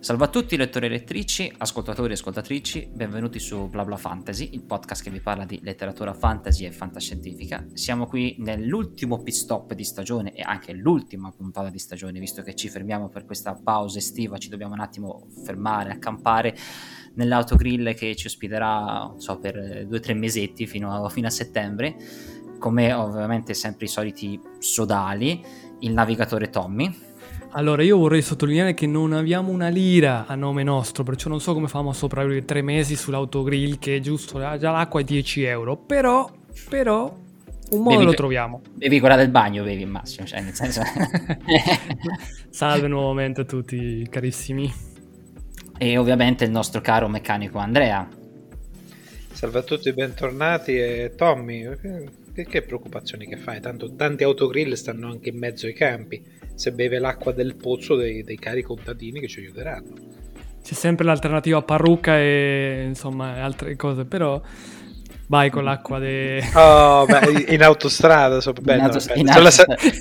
Salve a tutti lettori e lettrici, ascoltatori e ascoltatrici, benvenuti su BlaBla Fantasy, il podcast che vi parla di letteratura fantasy e fantascientifica. Siamo qui nell'ultimo pit stop di stagione e anche l'ultima puntata di stagione, visto che ci fermiamo per questa pausa estiva, ci dobbiamo un attimo fermare, accampare nell'autogrill che ci ospiterà, so, per due o tre mesetti fino a, fino a settembre, come ovviamente sempre i soliti sodali, il navigatore Tommy. Allora, io vorrei sottolineare che non abbiamo una lira a nome nostro, perciò non so come famo a sopravvivere tre mesi sull'autogrill, che è giusto, già l'acqua è 10 euro, però, però, un modo Bevi- lo troviamo. Bevi quella del bagno, bevi in massimo, cioè nel senso... Salve nuovamente a tutti, carissimi. e ovviamente il nostro caro meccanico Andrea. Salve a tutti, bentornati. E Tommy, che, che preoccupazioni che fai? Tanto tanti autogrill stanno anche in mezzo ai campi. Se beve l'acqua del pozzo dei, dei cari contadini che ci aiuteranno. C'è sempre l'alternativa parrucca e insomma altre cose, però vai con l'acqua de... Oh, beh, in autostrada, so, beh, In no, autos- vabbè, in sulla,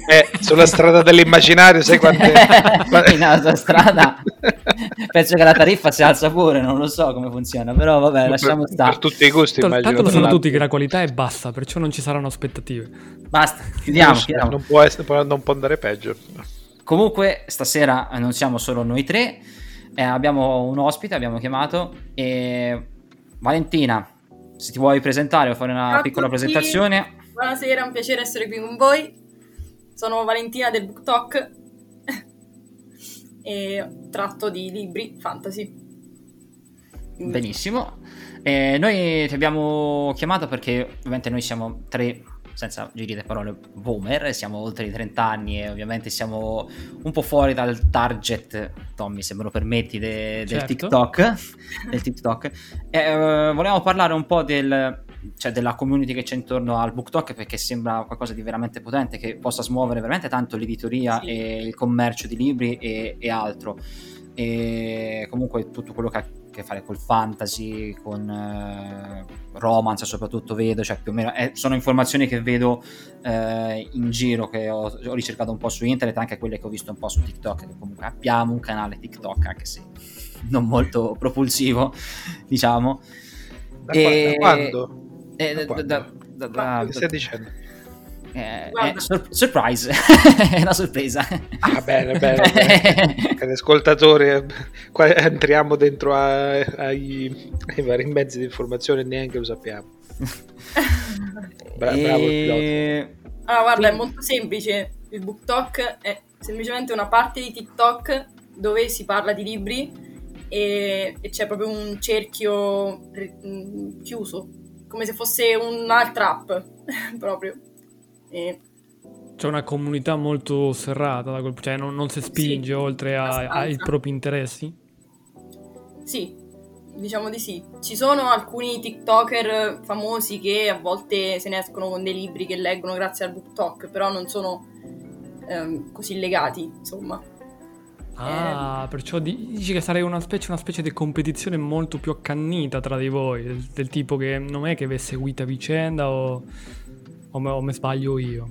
eh, sulla strada dell'immaginario, sai quante... in autostrada penso che la tariffa si alza pure, non lo so come funziona, però vabbè, lasciamo stare. per tutti i gusti, Tanto, immagino. tanto sanno Esatto. tutti che la qualità è bassa, perciò non ci saranno aspettative. Basta, chiudiamo, Non- chiudiamo. Non, può essere, non può andare peggio. Comunque stasera non siamo solo noi tre, eh, abbiamo un ospite, abbiamo chiamato e Valentina, se ti vuoi presentare o fare una Ciao piccola tutti. presentazione. Buonasera, è un piacere essere qui con voi. Sono Valentina del Book Talk e tratto di libri fantasy. Benissimo. Eh, noi ti abbiamo chiamato perché ovviamente noi siamo tre, senza giri di parole, boomer, siamo oltre i 30 anni e ovviamente siamo un po' fuori dal target, Tommy, se me lo permetti, de- del Certo. TikTok. del TikTok. Eh, volevamo parlare un po' del, cioè della community che c'è intorno al BookTok perché sembra qualcosa di veramente potente che possa smuovere veramente tanto l'editoria Sì. e il commercio di libri e, e altro e comunque tutto quello che ha che fare col fantasy, con eh, romance soprattutto vedo, cioè più o meno eh, sono informazioni che vedo eh, in giro, che ho, ho ricercato un po' su internet, anche quelle che ho visto un po' su TikTok, che comunque abbiamo un canale TikTok, anche se non molto propulsivo, diciamo. Da, E- qua- da quando? Eh, Da da- quando? da- da- da- Che stai dicendo? Eh, Guarda. eh, sur- surprise, è una sorpresa. Ah, bene, bene, bene. Ascoltatori, eh, qua entriamo dentro a- ai, ai vari mezzi di informazione e neanche lo sappiamo. Bra- bravo il E- Allora, guarda, è molto semplice. Il Book Talk è semplicemente una parte di TikTok dove si parla di libri e, e c'è proprio un cerchio mh, chiuso, come se fosse un'altra app, proprio. E- C'è una comunità molto serrata, cioè non, non si spinge Sì, oltre a- ai propri interessi. Sì, diciamo di sì. Ci sono alcuni TikToker famosi che a volte se ne escono con dei libri che leggono grazie al book talk, però non sono ehm, così legati, insomma. Ah, perciò di- dici che sarei una specie, una specie di competizione molto più accannita tra di voi, del, del tipo che non è che vi seguite a vicenda o, o me, o me sbaglio io.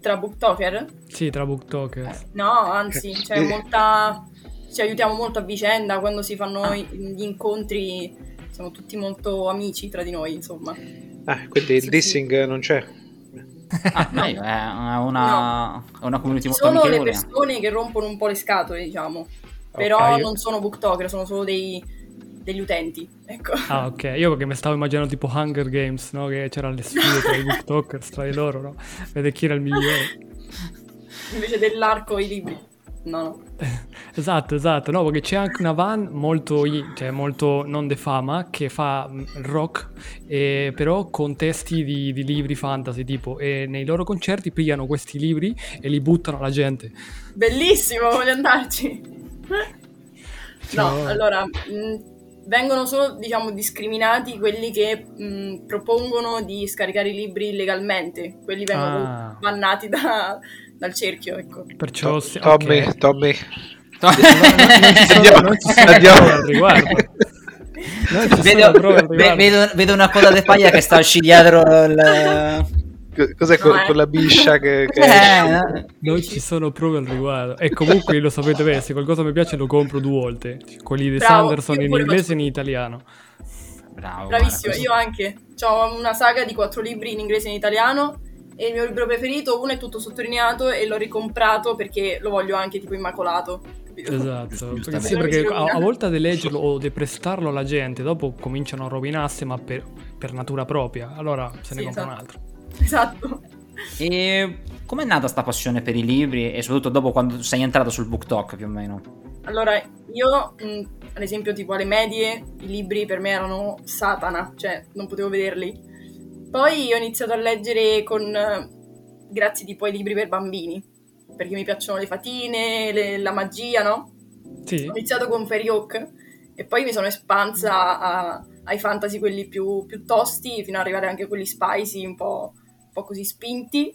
Tra booktoker? Sì, tra booktokers. No, anzi, c'è molta... ci aiutiamo molto a vicenda, quando si fanno gli incontri siamo tutti molto amici tra di noi, insomma. Ah, quindi il Sì, dissing non c'è. Ah, dai, è una, è una community molto sono le persone che rompono un po' le scatole, diciamo, però Ok, io- non sono booktoker, sono solo dei, degli utenti, ecco. Ah, ok. Io perché mi stavo immaginando tipo Hunger Games, no? Che c'erano le sfide tra i booktokers, tra di loro, no? Vedere chi era il migliore. Invece dell'arco i libri. No, no. Esatto, esatto, no, perché c'è anche una van molto, cioè molto non de fama che fa mm, rock, eh, però con testi di, di libri fantasy, tipo, e nei loro concerti pigliano questi libri e li buttano alla gente. Bellissimo, voglio andarci. No, Cioè- allora, mh, vengono solo, diciamo, discriminati quelli che mh, propongono di scaricare i libri illegalmente. Quelli vengono Ah. bannati da- dal cerchio, ecco. Perciò... To- se- Tommy, ok. Tommy. Non ci sono, Andiamo- non ci sono andiamo. prove al riguardo. Non ci sono Vedo, al vedo, vedo una coda di paglia che sta uscì dietro il... Cos'è No, eh. quella biscia che... che Eh, Non ci sono prove al riguardo. E comunque lo sapete bene, se qualcosa mi piace lo compro due volte. Quelli di Sanderson in inglese e in italiano. bravo. Bravissimo, guarda, io anche. Ho una saga di quattro libri in inglese e in italiano. E il mio libro preferito, uno è tutto sottolineato e l'ho ricomprato perché lo voglio anche tipo immacolato. Esatto, perché, mi si a, a volte di leggerlo o di prestarlo alla gente, dopo cominciano a rovinarsi, ma per, per natura propria. Allora se ne Sì, compra un esatto. altro. Esatto. E com'è nata sta passione per i libri e soprattutto dopo quando sei entrato sul book talk più o meno? Allora, io, mh, ad esempio, tipo alle medie, i libri per me erano satana, cioè non potevo vederli. Poi ho iniziato a leggere con, grazie tipo ai libri per bambini, perché mi piacciono le fatine, le- la magia, no? Sì, Ho iniziato con Fairy Oak e poi mi sono espansa a- ai fantasy quelli più, più tosti, fino ad arrivare anche a quelli spicy, un po', un po' così spinti.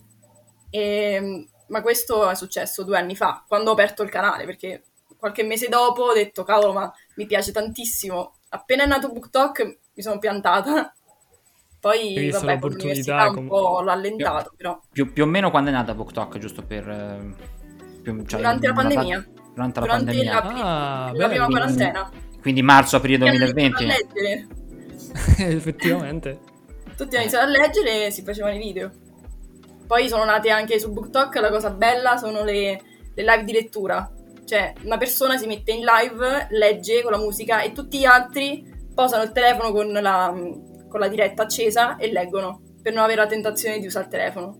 E- ma questo è successo due anni fa, quando ho aperto il canale, perché qualche mese dopo ho detto, cavolo, ma mi piace tantissimo. Appena è nato BookTok mi sono piantata. Poi, Hai visto vabbè, con l'opportunità, l'università un com- po' l'ho allentato, però. Più, più o meno quando è nata book talk, giusto per... eh, più- cioè, Durante la fa- pandemia. Durante la Durante pandemia. la, Ah, la bello. prima quarantena. Quindi marzo-aprile Tutti hanno 2020. iniziato a leggere. effettivamente. Tutti hanno iniziato a leggere e si facevano i video. Poi sono nate anche su BookTok, la cosa bella sono le, le live di lettura. Cioè, una persona si mette in live, legge con la musica e tutti gli altri posano il telefono con la, con la diretta accesa e leggono, per non avere la tentazione di usare il telefono.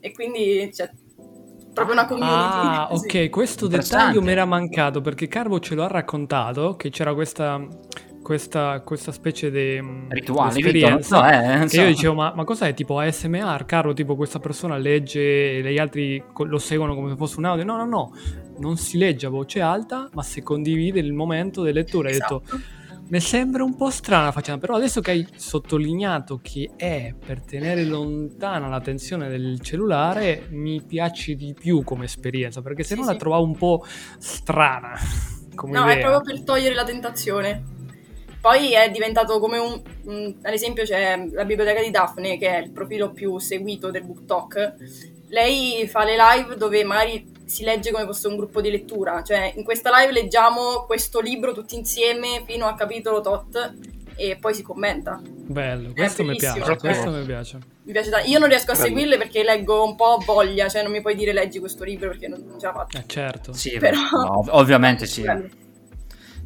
E quindi c'è proprio una community. Ah, Sì. ok, questo dettaglio mi era mancato perché Carvo ce lo ha raccontato che c'era questa, questa, questa specie di mm, Rituale, di rito, non esperienza. so, eh, non Che so. io dicevo, ma, ma cos'è tipo ASMR? Carlo, tipo questa persona legge e gli altri lo seguono come se fosse un audio. No, no, no, non si legge a voce alta, ma si condivide il momento di lettura. Hai detto, Esatto. mi sembra un po' strana la faccenda, però adesso che hai sottolineato che è per tenere lontana l'attenzione del cellulare, mi piace di più come esperienza, perché se Sì, no la sì. trovavo un po' strana come No, è idea. proprio per togliere la tentazione. Poi è diventato come un... un- ad esempio c'è la biblioteca di Daphne, che è il profilo più seguito del BookTok. Lei fa le live dove magari si legge come fosse un gruppo di lettura. Cioè, in questa live leggiamo questo libro tutti insieme fino al capitolo tot e poi si commenta. Bello, questo mi piace, questo mi piace. Mi piace tanto. Io non riesco a Bello. seguirle perché leggo un po' a voglia, cioè non mi puoi dire leggi questo libro perché non, non ce la faccio. Eh, certo. Sì, Però- no, ov- ovviamente sì. Bello.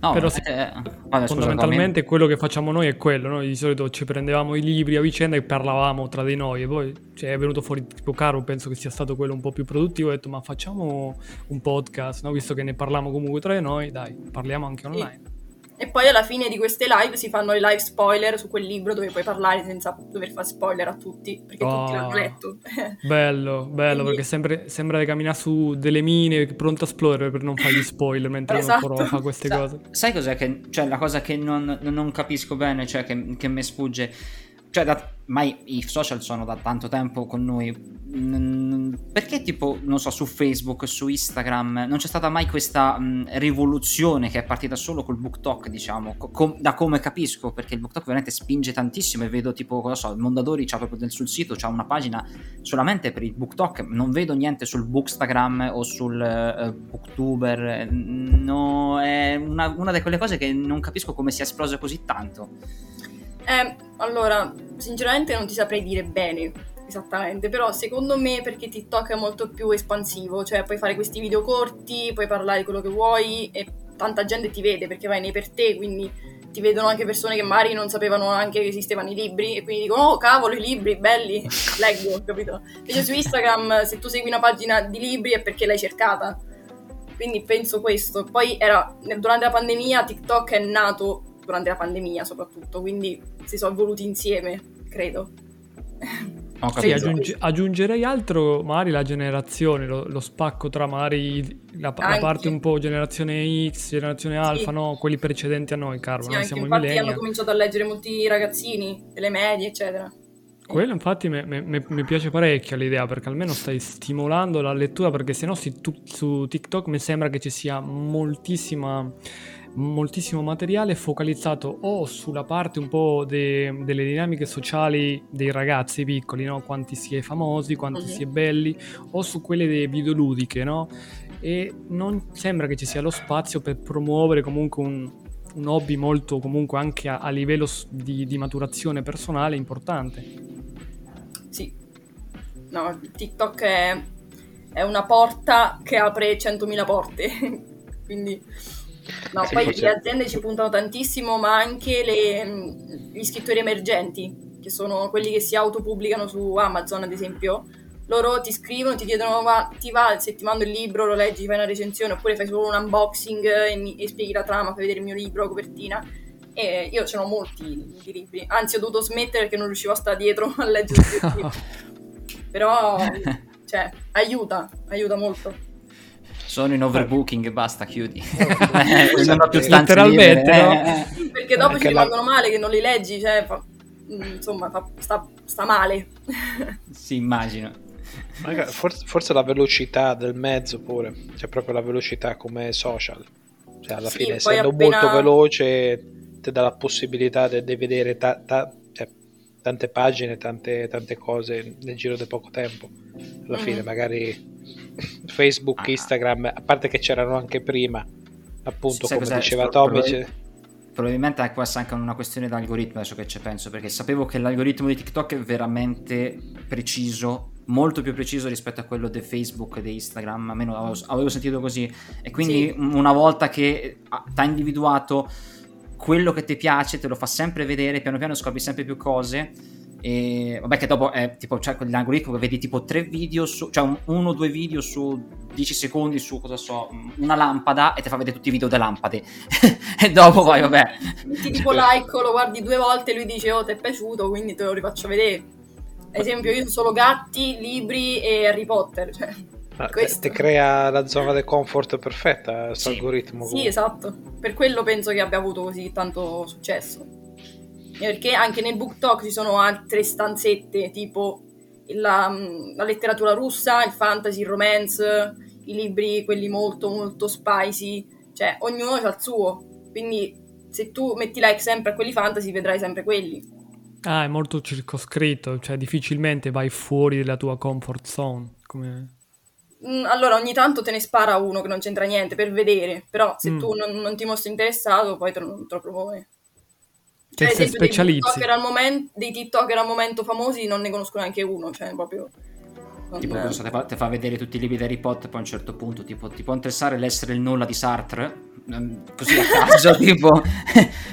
No, Però sì, eh, vabbè, scusa, Fondamentalmente quello che facciamo noi è quello, noi di solito ci prendevamo i libri a vicenda e parlavamo tra di noi e poi cioè, è venuto fuori tipo caro, penso che sia stato quello un po' più produttivo, ho detto ma facciamo un podcast, no? visto che ne parliamo comunque tra di noi, dai, parliamo anche online. E poi alla fine di queste live si fanno le live spoiler su quel libro dove puoi parlare senza dover fare spoiler a tutti, perché Oh. tutti l'hanno letto. Bello, bello, Quindi- perché sempre- sembra di camminare su delle mine pronto a esplodere per non fargli spoiler mentre Esatto. uno fa queste Sa- cose. Sai cos'è che... Cioè, la cosa che non, non capisco bene, cioè che, che mi sfugge... Cioè, da, mai i social sono da tanto tempo con noi. Perché, tipo, non so, su Facebook, su Instagram, non c'è stata mai questa mm, rivoluzione che è partita solo col BookTok, diciamo, co- com- da come capisco, perché il BookTok veramente spinge tantissimo e vedo, tipo, cosa so, il Mondadori c'ha proprio del- sul sito, c'ha una pagina solamente per il BookTok, non vedo niente sul Bookstagram o sul eh, Booktuber, no, è una, una di quelle cose che non capisco come sia esplosa così tanto. Eh, allora, sinceramente non ti saprei dire bene esattamente, però secondo me perché TikTok è molto più espansivo, cioè puoi fare questi video corti, puoi parlare di quello che vuoi e tanta gente ti vede perché vai nei per te, quindi ti vedono anche persone che magari non sapevano neanche che esistevano i libri e quindi dicono oh cavolo i libri belli, leggo, capito? Invece su Instagram se tu segui una pagina di libri è perché l'hai cercata, quindi penso questo. Poi era durante la pandemia TikTok è nato durante la pandemia soprattutto, quindi si sono evoluti insieme, credo. Sì, capito. aggiunge- aggiungerei altro, magari la generazione, lo, lo spacco tra magari la, la parte un po' generazione X, generazione Alfa, Sì. no? Quelli precedenti a noi, Carlo, Sì, noi siamo i infatti hanno millennial. cominciato a leggere molti ragazzini, delle medie, eccetera. Quello infatti mi piace parecchio l'idea perché almeno stai stimolando la lettura perché sennò si- tu- su TikTok mi sembra che ci sia moltissima moltissimo materiale focalizzato o sulla parte un po' de- delle dinamiche sociali dei ragazzi piccoli, no? quanti si è famosi, quanti Mhm. si è belli, o su quelle delle videoludiche, no? E non sembra che ci sia lo spazio per promuovere comunque un, un hobby molto, comunque anche a, a livello di, di maturazione personale importante. Sì. No, TikTok è, è una porta che apre 100.000 porte. Quindi, no, Sì, poi forse- le aziende ci puntano tantissimo, ma anche le- gli scrittori emergenti, che sono quelli che si autopubblicano su Amazon, ad esempio. Loro ti scrivono, ti chiedono, ma ti va se ti mando il libro, lo leggi, fai una recensione, oppure fai solo un unboxing e, mi- e spieghi la trama, fai vedere il mio libro, copertina. E io ce n'ho molti di libri, anzi ho dovuto smettere perché non riuscivo a stare dietro a leggere tutti. Però, cioè, aiuta, aiuta molto. Sono in overbooking e basta, chiudi. Eh, non ho più stanze Letteralmente, libere, no? eh. Perché dopo Perché ci la- rimangono male che non li leggi, cioè, fa- mm, insomma, fa- sta, sta male. Sì, immagino. Forse, forse la velocità del mezzo pure, cioè proprio la velocità come social. Cioè alla Sì, fine, essendo appena- molto veloce, ti dà la possibilità di di vedere ta- ta- cioè, tante pagine, tante, tante cose nel giro di poco tempo. Alla Mhm. fine, magari Facebook, Ah. Instagram, a parte che c'erano anche prima, appunto, Sai come diceva Tommy, probabil- Probabilmente è questa anche una questione d'algoritmo adesso che ci penso, perché sapevo che l'algoritmo di TikTok è veramente preciso, molto più preciso rispetto a quello di Facebook e di Instagram, almeno avevo, avevo sentito così. E quindi Sì. una volta che ti ha individuato quello che ti piace, te lo fa sempre vedere, piano piano scopri sempre più cose. E vabbè, che dopo è tipo c'è quell'algoritmo che vedi tipo tre video su, cioè un- uno o due video su 10 secondi su cosa so, una lampada e ti fa vedere tutti i video delle lampade. e dopo poi, vabbè. Metti tipo like, lo guardi due volte e lui dice, oh, ti è piaciuto, quindi te lo rifaccio vedere. Ad esempio, io solo gatti, libri e Harry Potter, cioè, ah, te crea la zona di comfort perfetta, questo Sì. algoritmo. Sì, esatto. Per quello penso che abbia avuto così tanto successo. Perché anche nel BookTok ci sono altre stanzette, tipo la, la letteratura russa, il fantasy, il romance, i libri, quelli molto molto spicy. Cioè, ognuno ha il suo. Quindi se tu metti like sempre a quelli fantasy, vedrai sempre quelli. Ah, è molto circoscritto, cioè difficilmente vai fuori dalla tua comfort zone. Come... Mm, Allora, ogni tanto te ne spara uno che non c'entra niente per vedere, però se Mm. tu non, non ti mostri interessato, poi te lo, te lo propone. Cioè, Ad se esempio, dei specializzi. TikToker, al momento, dei TikToker al momento famosi non ne conosco neanche uno, cioè proprio... non- Tipo, cosa so, ti fa, ti fa vedere tutti i libri di Harry Potter, poi a un certo punto tipo, ti può interessare l'essere il nulla di Sartre? Mm, Così a caso, tipo...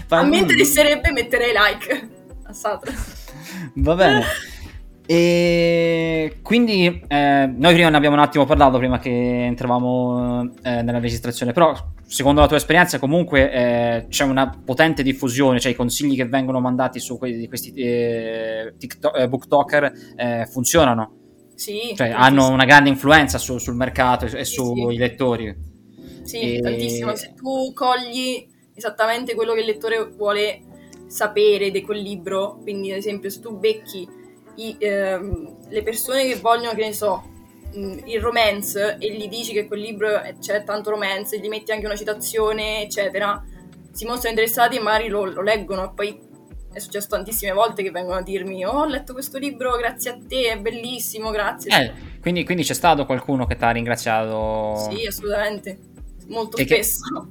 A me interesserebbe mettere like a Sartre. Va bene. E quindi eh, noi prima ne abbiamo un attimo parlato prima che entravamo eh, nella registrazione, però secondo la tua esperienza comunque eh, c'è una potente diffusione, cioè i consigli che vengono mandati su que- questi eh, TikTok- eh, booktoker eh, funzionano, Sì, cioè hanno una grande influenza su- sul mercato e, sui sì. lettori. Sì, E- tantissimo. Se tu cogli esattamente quello che il lettore vuole sapere di quel libro, quindi ad esempio se tu becchi i, ehm, le persone che vogliono, che ne so, mh, il romance e gli dici che quel libro c'è tanto romance, gli metti anche una citazione, eccetera, si mostrano interessati e magari lo, lo leggono e poi è successo tantissime volte che vengono a dirmi oh, ho letto questo libro grazie a te, è bellissimo, grazie. Eh, quindi, quindi c'è stato qualcuno che ti ha ringraziato? Sì, assolutamente. Molto E che- spesso.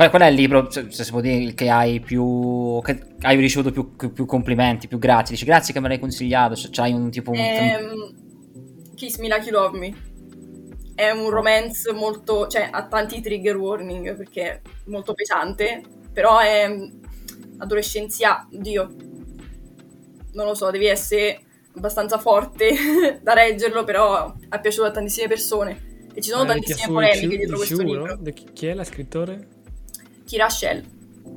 Qual, qual è il libro, se, se si può dire, che hai più. che hai ricevuto più, più- complimenti, più grazie? Dici grazie che me l'hai consigliato. Se c'hai un tipo. un- Ehm, Kiss Me Like You Love Me. È un romance molto. cioè ha tanti trigger warning perché è molto pesante, però è adolescenziale. Dio. Non lo so, devi essere abbastanza forte da reggerlo, però è piaciuto a tantissime persone. E ci sono Eh, tantissime polemiche di dietro questo libro. Chi è la scrittore? Kira Shell.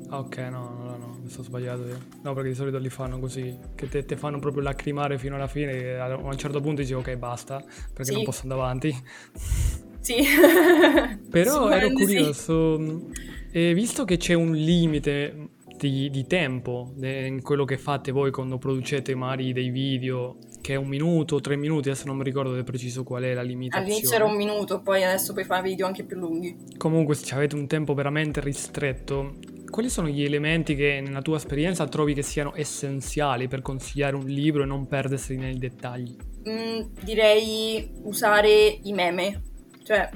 Ah, ok, no, no, no, mi sto sbagliato io. No, perché di solito li fanno così, che te, te fanno proprio lacrimare fino alla fine e a un certo punto dici ok, basta, perché Sì. non posso andare avanti. Sì. Però ero Sicuramente sì. curioso, e visto che c'è un limite di, di tempo in quello che fate voi quando producete magari dei video, che è un minuto, tre minuti, adesso non mi ricordo del preciso qual è la limitazione. All'inizio era un minuto, poi adesso puoi fare video anche più lunghi. Comunque se avete un tempo veramente ristretto, quali sono gli elementi che nella tua esperienza trovi che siano essenziali per consigliare un libro e non perdersi nei dettagli? Mm, direi usare i meme. Cioè,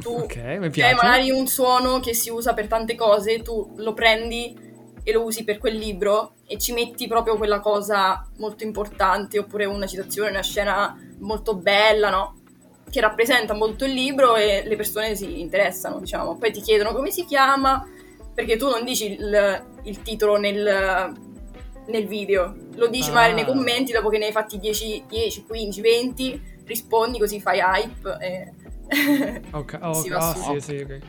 tu Ok, mi c'è piace. magari un suono che si usa per tante cose, tu lo prendi e lo usi per quel libro e ci metti proprio quella cosa molto importante, oppure una citazione, una scena molto bella, no? Che rappresenta molto il libro e le persone si interessano, diciamo. Poi ti chiedono come si chiama, perché tu non dici il, il titolo nel, nel video, lo dici Ah. magari nei commenti dopo che ne hai fatti 10, 10 15, 20, rispondi così fai hype e... Ok, oh, si va ah, su. sì, sì, ok.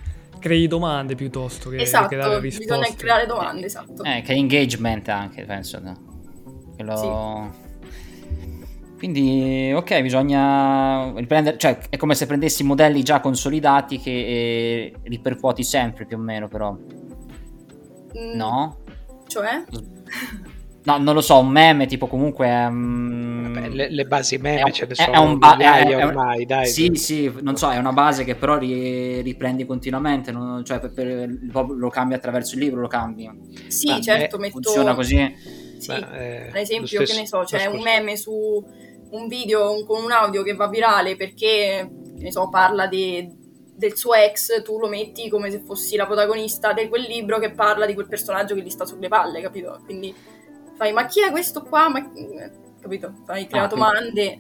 Crei domande piuttosto che, che esatto, dare risposte. bisogna creare domande, esatto. Eh, che engagement anche, penso. no? Che lo- Quindi, ok, bisogna riprendere, cioè è come se prendessi modelli già consolidati che eh, ripercuoti sempre più o meno, però, Mm, no? Cioè? No, non lo so, un meme tipo comunque... mm, Vabbè, le, le basi è meme un- ce ne è- sono è un ba- è- è- ormai, dai. Sì, sì, non so, è una base che però ri- riprendi continuamente, non- cioè per- per- lo cambi attraverso il libro, lo cambi. Sì, Beh, certo, eh, metto... Funziona così. Sì, Ma, eh, ad esempio, lo stesso- che ne so, c'è lo un meme su un video un- con un audio che va virale perché, che ne so, parla di- del suo ex, tu lo metti come se fossi la protagonista di quel libro che parla di quel personaggio che gli sta sulle palle, capito? Quindi fai, ma chi è questo qua? Ma... Capito? Fai, crea Ah, domande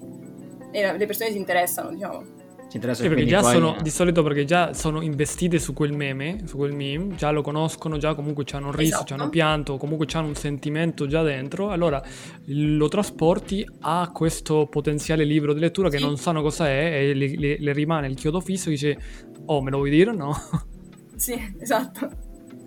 e le persone si interessano, diciamo. Ci interessa Sì, perché già sono di solito perché già sono investite su quel meme, su quel meme, già lo conoscono, già comunque ci hanno riso, Esatto. ci hanno pianto, comunque hanno un sentimento già dentro, allora lo trasporti a questo potenziale libro di lettura che Sì. non sanno cosa è e le, le- le rimane il chiodo fisso e dice "Oh, me lo vuoi dire o no?" Sì, esatto.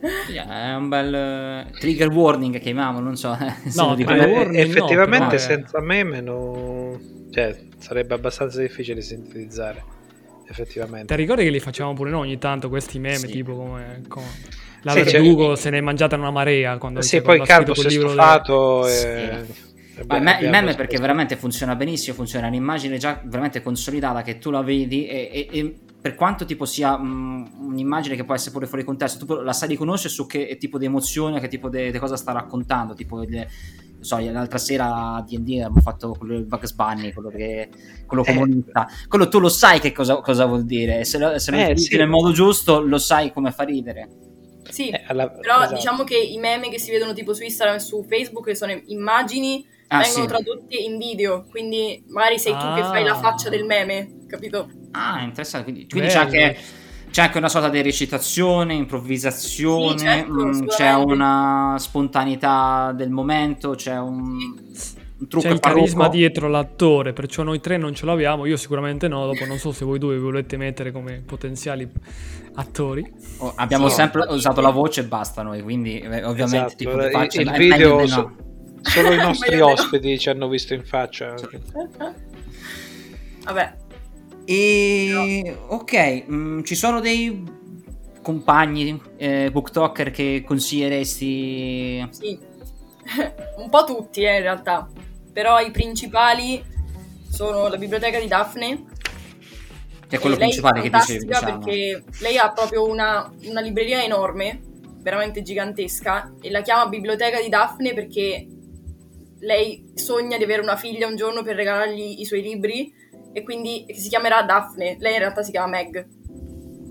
È un bel eh, trigger warning chiamiamolo, non so. No, bene. eh, warning no, effettivamente però è- senza meme no... cioè, sarebbe abbastanza difficile sintetizzare. Ti Effettivamente. ricordi che li facciamo pure noi ogni tanto questi meme, Sì. tipo come, come la Sì, cioè- Verdugo se ne è mangiata una marea quando, Sì, poi scritto si è libro del- stufato Sì. e... Ma il me- il meme perché veramente funziona benissimo, funziona un'immagine già veramente consolidata che tu la vedi e, e- e per quanto tipo sia mm, un'immagine che può essere pure fuori contesto, tu la sai riconoscere su che tipo di emozione, che tipo di cosa sta raccontando, tipo non so, l'altra sera a D&D abbiamo fatto quello del Bugs Bunny, quello, che, quello Eh. comunista, quello tu lo sai che cosa, cosa vuol dire, e se lo, se lo Eh, dici sì. nel modo giusto lo sai come fa ridere. Sì, Eh, alla- però esatto. diciamo che i meme che si vedono tipo su Instagram e su Facebook che sono immagini Ah, vengono sì. tradotte in video, quindi magari sei tu che Ah. fai la faccia del meme, capito? Ah, interessante. Quindi, quindi c'è, anche, c'è anche una sorta di recitazione, improvvisazione, Sì, certo, mm, c'è una spontaneità del momento, c'è un, un trucco C'è il parrucco. carisma dietro l'attore, perciò noi tre non ce l'abbiamo, io sicuramente no, dopo non so se voi due vi volete mettere come potenziali attori. Oh, abbiamo Sì. sempre usato la voce e basta noi, quindi eh, ovviamente Esatto, tipo, di il- faccia, il video no. solo i nostri no. ospiti ci hanno visto in faccia. Vabbè, E ok, mm, ci sono dei compagni eh, booktalker che consiglieresti sì. Un po' tutti, eh, in realtà. Però i principali sono la biblioteca di Daphne. che è quello e lei principale che dicevi, diciamo. perché lei ha proprio una, una libreria enorme, veramente gigantesca, e la chiama biblioteca di Daphne perché lei sogna di avere una figlia un giorno per regalargli i suoi libri e quindi si chiamerà Daphne. Lei in realtà si chiama Meg.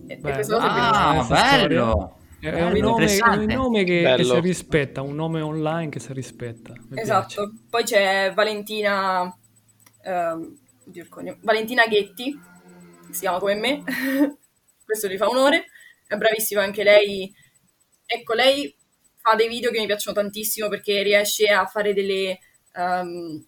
E, e Bello. è Ah, bello! È Bello, un nome, è un nome che, che si rispetta, un nome online che si rispetta. Mi Esatto. Poi c'è Valentina. ehm. Valentina Ghetti, che si chiama come me. Questo gli fa onore. È bravissima anche lei. Ecco, lei fa dei video che mi piacciono tantissimo perché riesce a fare delle, ehm,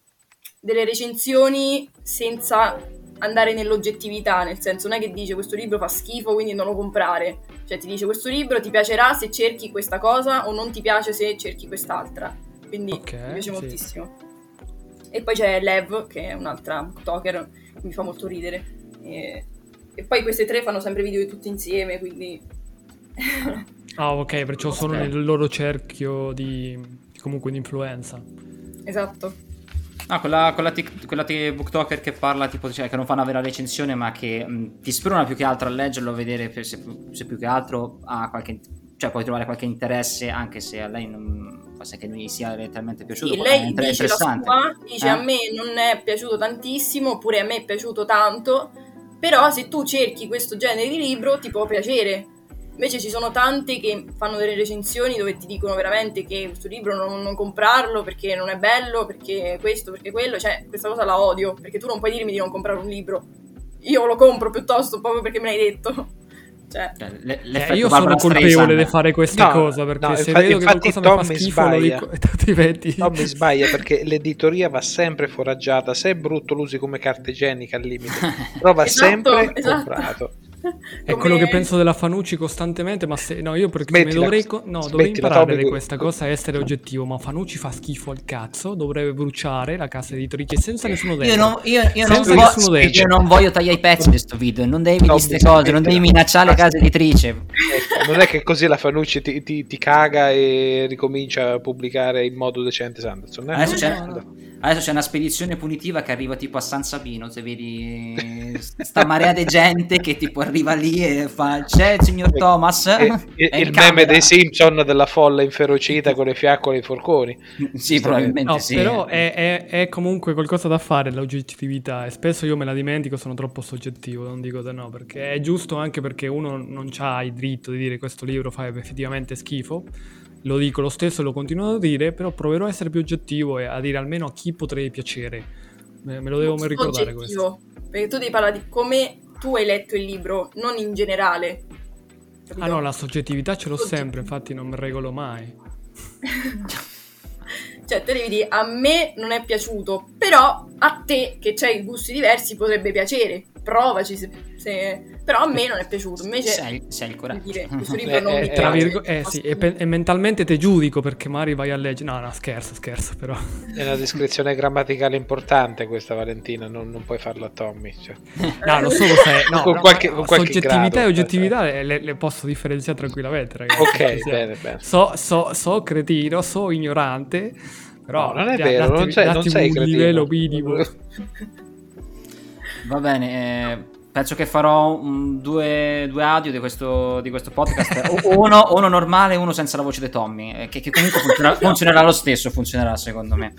delle recensioni senza andare nell'oggettività, nel senso non è che dice questo libro fa schifo quindi non lo comprare, cioè ti dice questo libro ti piacerà se cerchi questa cosa o non ti piace se cerchi quest'altra, quindi Ok, mi piace sì. moltissimo. E poi c'è Lev, che è un'altra booktoker, mi fa molto ridere. E, e poi queste tre fanno sempre video tutti insieme, quindi Ah, ok, perciò sono nel loro cerchio di comunque di influenza. Esatto. No, quella, quella, tic- quella tic- booktoker che parla, tipo, cioè, che non fa una vera recensione, ma che mh, ti sprona più che altro a leggerlo, a vedere se, se più che altro ha qualche. cioè, puoi trovare qualche interesse, anche se a lei non. forse che non gli sia letteralmente piaciuto. Sì, lei dice la interessante. sua, dice Eh? a me non è piaciuto tantissimo, oppure a me è piaciuto tanto, però se tu cerchi questo genere di libro ti può piacere. Invece ci sono tante che fanno delle recensioni dove ti dicono veramente che questo libro non, non comprarlo perché non è bello, perché questo, perché quello, cioè questa cosa la odio, perché tu non puoi dirmi di non comprare un libro. Io lo compro piuttosto proprio perché me l'hai detto. Cioè, le- Eh, l'effetto io Barbara sono colpevole di fare questa No, cosa perché no, se infa- vedo che infatti qualcosa mi fa Tommy schifo lo sbaglia. dico altrimenti Tommy sbaglia perché l'editoria va sempre foraggiata. Se è brutto lo usi come carta igienica al limite, però va Esatto, sempre esatto. comprato. È quello che penso della Fanucci costantemente, ma se no, io perché me Smettila, dovrei, co- no, dovrei imparare Tommy, questa cosa e essere oggettivo, ma Fanucci fa schifo al cazzo, dovrebbe bruciare la casa editrice senza nessuno dentro. Io non, io, io non vo- nessuno dentro. io non voglio tagliare i pezzi di questo video, non devi dire Tommy, queste cose, non devi minacciare le case editrici. Ecco, non è che così la Fanucci ti, ti- ti caga e ricomincia a pubblicare in modo decente Sanderson. eh? Adesso c'è, no, no. Adesso c'è una spedizione punitiva che arriva tipo a San Sabino, se vedi sta marea di gente che tipo arriva lì e fa c'è il signor Thomas? E- e- in il meme camera." dei Simpson della folla inferocita con le fiaccole e i forconi. Sì, probabilmente No, sì. però è, è- è comunque qualcosa da fare l'oggettività e spesso io me la dimentico, sono troppo soggettivo, non dico di no, perché è giusto anche perché uno non ha il diritto di dire questo libro fa effettivamente schifo, lo dico lo stesso e lo continuo a dire, però proverò a essere più oggettivo e a dire almeno a chi potrei piacere. Me, me lo devo ricordare questo. perché tu devi parlare di come tu hai letto il libro, non in generale. Capito? Ah no, la soggettività ce l'ho sempre, infatti non mi regolo mai. Cioè, te devi dire, a me non è piaciuto, però a te, che c'hai gusti diversi, potrebbe piacere. Provaci, se, se- però a me non è piaciuto. Invece, sei, sei il coraggio. dire, questo libro Eh, non eh, mi eh, Tra piace. virgo- eh sì, e, pe- e mentalmente te giudico perché magari vai a leggere. No, no, scherzo, scherzo, però. È una descrizione grammaticale importante questa Valentina, non, non puoi farla a Tommy. cioè. No, lo solo se no, Con no, qualche- no, con qualche soggettività grado, e oggettività le, le- posso differenziare tranquillamente, ragazzi. Ok, Ci siamo. bene, bene. So, so, so cretino, so ignorante, però No, non è vero, datti- non sei, non sei un cretino. livello minimo. Va bene, eh, penso che farò un- due, due audio di questo, di questo podcast, uno, uno normale e uno senza la voce di Tommy, eh, che, che comunque funziona- funzionerà lo stesso, funzionerà secondo me.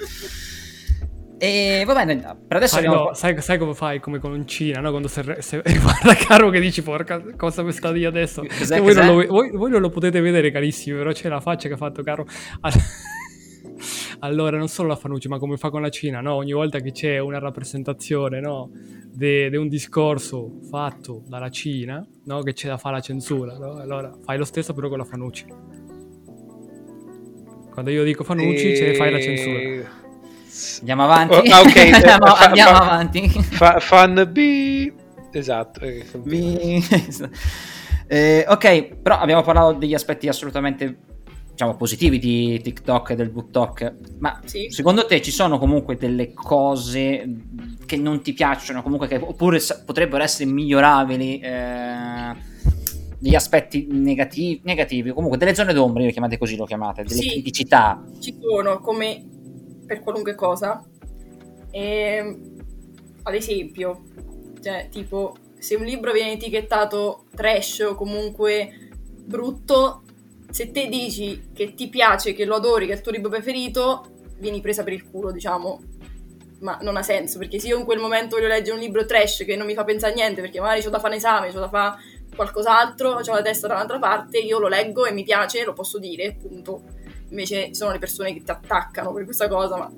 E va bene, per adesso Sai, abbiamo... no, sai, sai come fai come con Cina, no? Quando se, se guarda Caro che dici porca cosa mi sta di adesso. Cos'è, voi, non cos'è? lo, voi- voi non lo potete vedere carissimi, però c'è la faccia che ha fatto Caro. Al- Allora, non solo la Fanucci, ma come fa con la Cina, no? Ogni volta che c'è una rappresentazione, no? Di un discorso fatto dalla Cina, no? Che c'è da fare la censura, no? Allora, fai lo stesso però con la Fanucci. Quando io dico Fanucci, c'è- fai la censura. Andiamo avanti. Oh, ah, ok, eh, andiamo, fa- andiamo fa- avanti. Fa- fan B. Esatto. eh, Vi- Eh, ok, però abbiamo parlato degli aspetti assolutamente diciamo positivi di TikTok e del BookTok, ma Sì. secondo te ci sono comunque delle cose che non ti piacciono, comunque che oppure potrebbero essere migliorabili, eh, degli aspetti negativi, negativi, comunque delle zone d'ombra, le chiamate così, lo chiamate, delle Sì. criticità. ci sono come per qualunque cosa. E, ad esempio, cioè, tipo, se un libro viene etichettato trash o comunque brutto, se te dici che ti piace, che lo adori, che è il tuo libro preferito, vieni presa per il culo, diciamo. Ma non ha senso, perché se io in quel momento voglio leggere un libro trash che non mi fa pensare a niente, perché magari ho da fare un esame, ho da fare qualcos'altro, ho la testa da un'altra parte, io lo leggo e mi piace, lo posso dire, punto. Invece sono le persone che ti attaccano per questa cosa, ma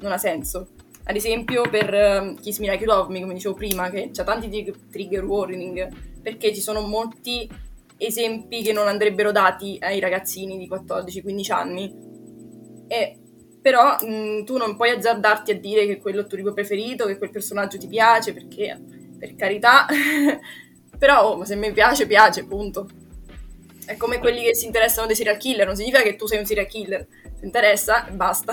non ha senso. Ad esempio, per um, Kiss Me Like You Love Me, come dicevo prima, che c'ha tanti trig- trigger warning, perché ci sono molti esempi che non andrebbero dati ai ragazzini di 14-15 anni. E però mh, tu non puoi azzardarti a dire che quello è il tuo libro preferito, che quel personaggio ti piace, perché per carità, però oh, se mi piace, piace, punto. È come quelli che si interessano dei serial killer, non significa che tu sei un serial killer, ti interessa e basta.